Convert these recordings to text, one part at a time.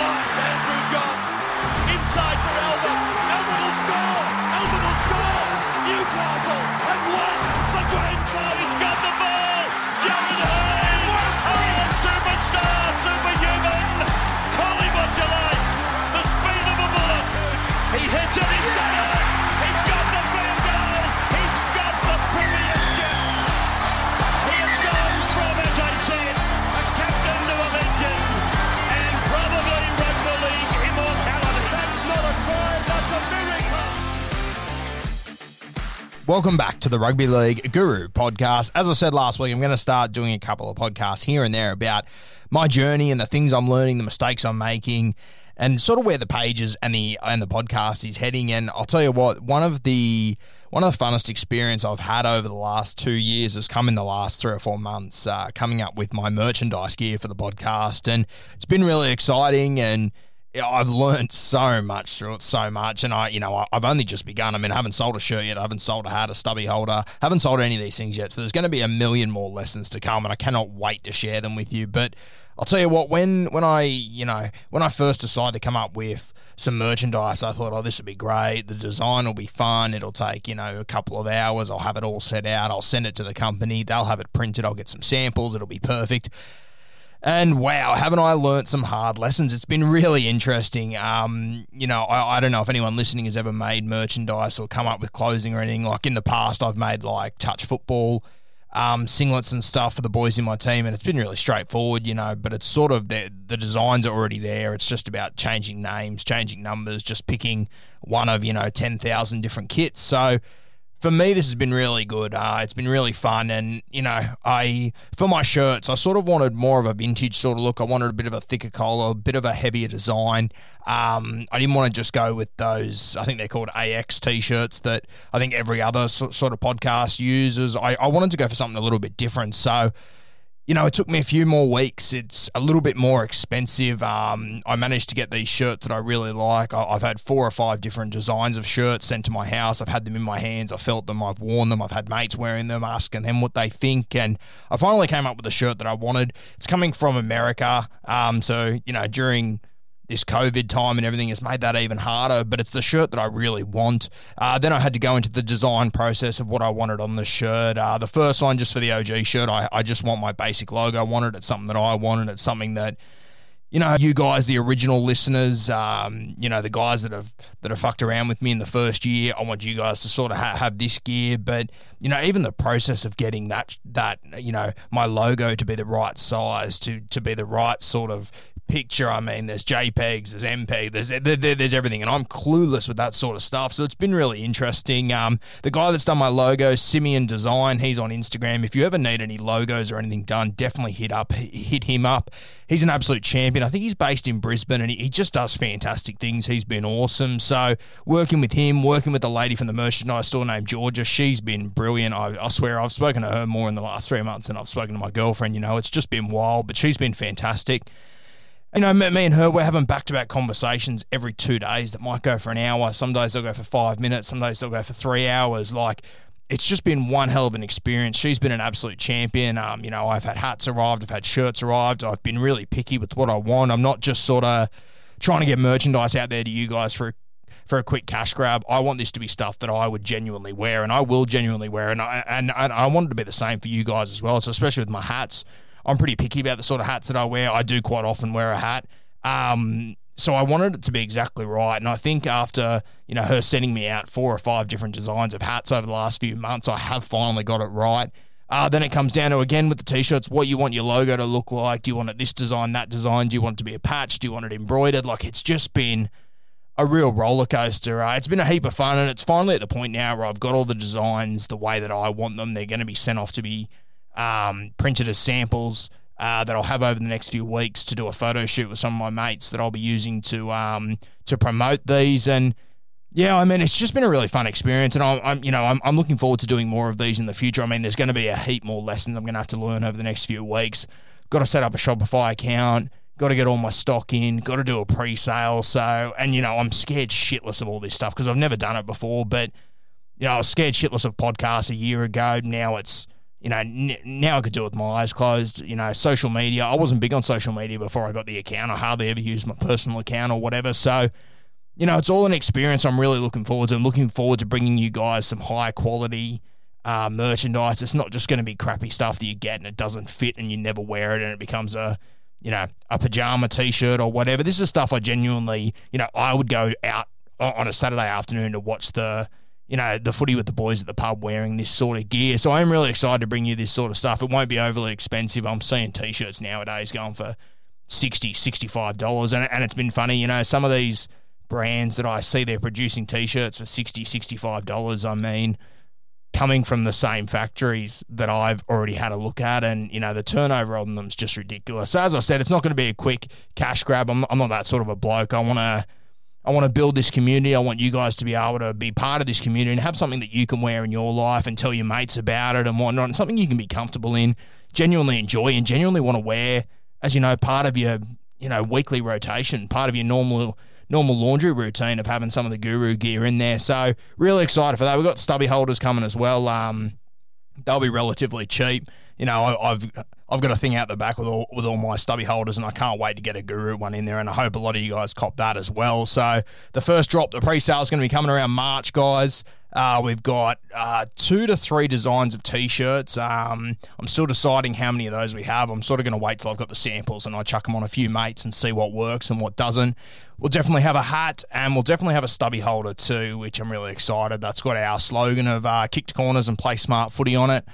Andrew John. Inside Welcome back to the Rugby League Guru podcast. As I said last week, I'm going to start doing a couple of podcasts here and there about my journey and the things I'm learning, the mistakes I'm making, and sort of where the pages and the and the podcast is heading. And I'll tell you what, one of the one of the funnest experience I've had over the last two years has come in the last three or four months, uh, coming up with my merchandise gear for the podcast, and it's been really exciting and. I've learned so much through it, so much, and I, you know, I've only just begun. I mean, I haven't sold a shirt yet. I haven't sold a hat, a stubby holder. haven't sold any of these things yet. So there's going to be a million more lessons to come, and I cannot wait to share them with you. But I'll tell you what, when when I, you know, when I first decided to come up with some merchandise, I thought, oh, this would be great. The design will be fun. It'll take, you know, a couple of hours. I'll have it all set out. I'll send it to the company. They'll have it printed. I'll get some samples. It'll be perfect. And wow, haven't I learnt some hard lessons? It's been really interesting. Um, you know, I, I don't know if anyone listening has ever made merchandise or come up with clothing or anything. Like in the past, I've made like touch football, um, singlets and stuff for the boys in my team, and it's been really straightforward, you know. But it's sort of the the designs are already there. It's just about changing names, changing numbers, just picking one of you know ten thousand different kits. So for me, this has been really good. Uh, it's been really fun, and you know, I for my shirts, I sort of wanted more of a vintage sort of look. I wanted a bit of a thicker collar, a bit of a heavier design. Um, I didn't want to just go with those. I think they're called AX t-shirts that I think every other so, sort of podcast uses. I, I wanted to go for something a little bit different. So you know, it took me a few more weeks. It's a little bit more expensive. Um, I managed to get these shirts that I really like. I, I've had four or five different designs of shirts sent to my house. I've had them in my hands. I've felt them. I've worn them. I've had mates wearing them, asking them what they think. And I finally came up with a shirt that I wanted. It's coming from America. Um, so, you know, during this COVID time and everything has made that even harder, but it's the shirt that I really want. Uh, then I had to go into the design process of what I wanted on the shirt. Uh, the first one, just for the OG shirt, I, I just want my basic logo. I wanted it something that I wanted. It's something that you know, you guys, the original listeners, um, you know, the guys that have that have fucked around with me in the first year. I want you guys to sort of ha- have this gear, but you know, even the process of getting that that you know my logo to be the right size, to to be the right sort of picture. I mean, there's JPEGs, there's MPEG, there's there, there- there's everything, and I'm clueless with that sort of stuff. So it's been really interesting. Um, the guy that's done my logo, Simeon Design, he's on Instagram. If you ever need any logos or anything done, definitely hit up hit him up. He's an absolute champion. I think he's based in Brisbane, and he, he just does fantastic things. He's been awesome. So working with him, working with the lady from the merchandise store named Georgia, she's been brilliant. I, I swear I've spoken to her more in the last three months than I've spoken to my girlfriend. You know, it's just been wild, but she's been fantastic you know, me, and her, we're having back to back conversations every two days that might go for an hour. Some days they'll go for five minutes. Some days they'll go for three hours. Like, it's just been one hell of an experience. She's been an absolute champion. Um, you know, I've had hats arrived, I've had shirts arrived. I've been really picky with what I want. I'm not just sort of trying to get merchandise out there to you guys for for a quick cash grab. I want this to be stuff that I would genuinely wear, and I will genuinely wear, and I and, and I want it to be the same for you guys as well. So especially with my hats. I'm pretty picky about the sort of hats that I wear. I do quite often wear a hat. Um, so I wanted it to be exactly right. And I think after, you know, her sending me out four or five different designs of hats over the last few months, I have finally got it right. Uh, then it comes down to again with the t-shirts, what you want your logo to look like. Do you want it this design, that design? Do you want it to be a patch? Do you want it embroidered? Like it's just been a real roller coaster. Uh, it's been a heap of fun, and it's finally at the point now where I've got all the designs the way that I want them. They're going to be sent off to be um, printed as samples uh, that I'll have over the next few weeks to do a photo shoot with some of my mates that I'll be using to um, to promote these and yeah, I mean, it's just been a really fun experience, and I'm, I'm, you know, I'm, I'm looking forward to doing more of these in the future. I mean, there's going to be a heap more lessons I'm going to have to learn over the next few weeks. Got to set up a Shopify account. Got to get all my stock in. Got to do a pre-sale. So, and you know, I'm scared shitless of all this stuff because I've never done it before. But you know, I was scared shitless of podcasts a year ago. Now it's you know, n- now I could do it with my eyes closed. You know, social media. I wasn't big on social media before I got the account. I hardly ever used my personal account or whatever. So you know, it's all an experience I'm really looking forward to. I'm looking forward to bringing you guys some high quality uh, merchandise. It's not just going to be crappy stuff that you get and it doesn't fit and you never wear it and it becomes a, you know, a pajama t-shirt or whatever. This is stuff I genuinely, you know, I would go out on a Saturday afternoon to watch the, you know, the footy with the boys at the pub wearing this sort of gear. So I'm really excited to bring you this sort of stuff. It won't be overly expensive. I'm seeing t-shirts nowadays going for 60 $65 and, and it's been funny, you know, some of these – brands that I see they're producing t-shirts for 60 $65 I mean coming from the same factories that I've already had a look at and you know the turnover on them is just ridiculous so as I said it's not going to be a quick cash grab I'm, I'm not that sort of a bloke I want to I want to build this community I want you guys to be able to be part of this community and have something that you can wear in your life and tell your mates about it and whatnot and something you can be comfortable in genuinely enjoy and genuinely want to wear as you know part of your you know weekly rotation part of your normal normal laundry routine of having some of the guru gear in there. So really excited for that. We've got stubby holders coming as well. Um, they'll be relatively cheap. You know, I, I've I've got a thing out the back with all with all my stubby holders, and I can't wait to get a Guru one in there. And I hope a lot of you guys cop that as well. So the first drop, the pre-sale is going to be coming around March, guys. Uh, we've got uh, two to three designs of t-shirts. Um, I'm still deciding how many of those we have. I'm sort of going to wait till I've got the samples and I chuck them on a few mates and see what works and what doesn't. We'll definitely have a hat and we'll definitely have a stubby holder too, which I'm really excited. That's got our slogan of uh, kicked corners and play smart footy on it.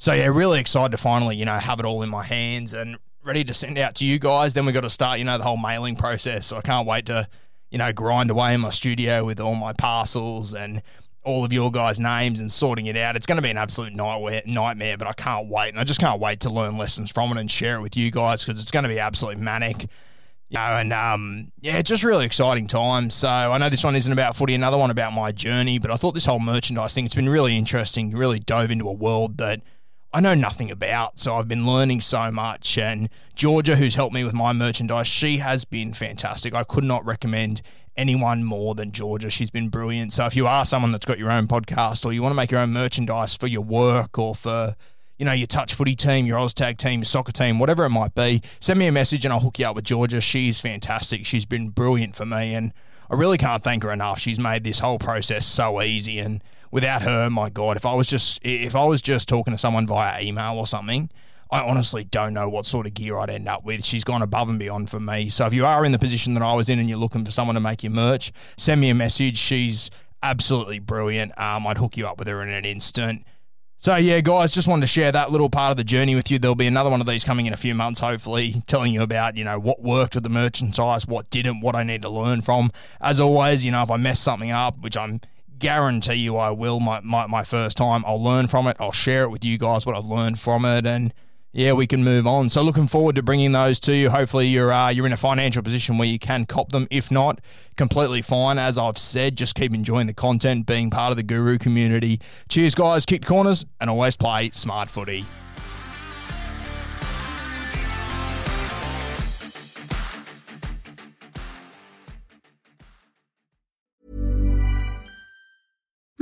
So yeah, really excited to finally you know have it all in my hands and ready to send out to you guys. Then we got to start you know the whole mailing process. So I can't wait to you know grind away in my studio with all my parcels and all of your guys' names and sorting it out. It's going to be an absolute nightmare, nightmare, but I can't wait. And I just can't wait to learn lessons from it and share it with you guys because it's going to be absolutely manic. You know, and um, yeah, just really exciting time. So I know this one isn't about footy, another one about my journey, but I thought this whole merchandise thing, it's been really interesting. Really dove into a world that I know nothing about. So I've been learning so much. And Georgia, who's helped me with my merchandise, she has been fantastic. I could not recommend anyone more than Georgia. She's been brilliant. So if you are someone that's got your own podcast or you want to make your own merchandise for your work or for you know, your touch footy team, your Oztag team, your soccer team, whatever it might be, send me a message and I'll hook you up with Georgia. She's fantastic. She's been brilliant for me and I really can't thank her enough. She's made this whole process so easy and without her, my God, if I was just if I was just talking to someone via email or something, I honestly don't know what sort of gear I'd end up with. She's gone above and beyond for me. So if you are in the position that I was in and you're looking for someone to make your merch, send me a message. She's absolutely brilliant. Um, I'd hook you up with her in an instant. So, yeah, guys, just wanted to share that little part of the journey with you. There'll be another one of these coming in a few months, hopefully, telling you about, you know, what worked with the merchandise, what didn't, what I need to learn from. As always, you know, if I mess something up, which I'm guarantee you I will, my, my, my first time, I'll learn from it. I'll share it with you guys, what I've learned from it. And, yeah, we can move on. So looking forward to bringing those to you. Hopefully you're uh, you're in a financial position where you can cop them. If not, completely fine. As I've said, just keep enjoying the content, being part of the Guru community. Cheers, guys. Kick corners and always play smart footy.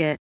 Target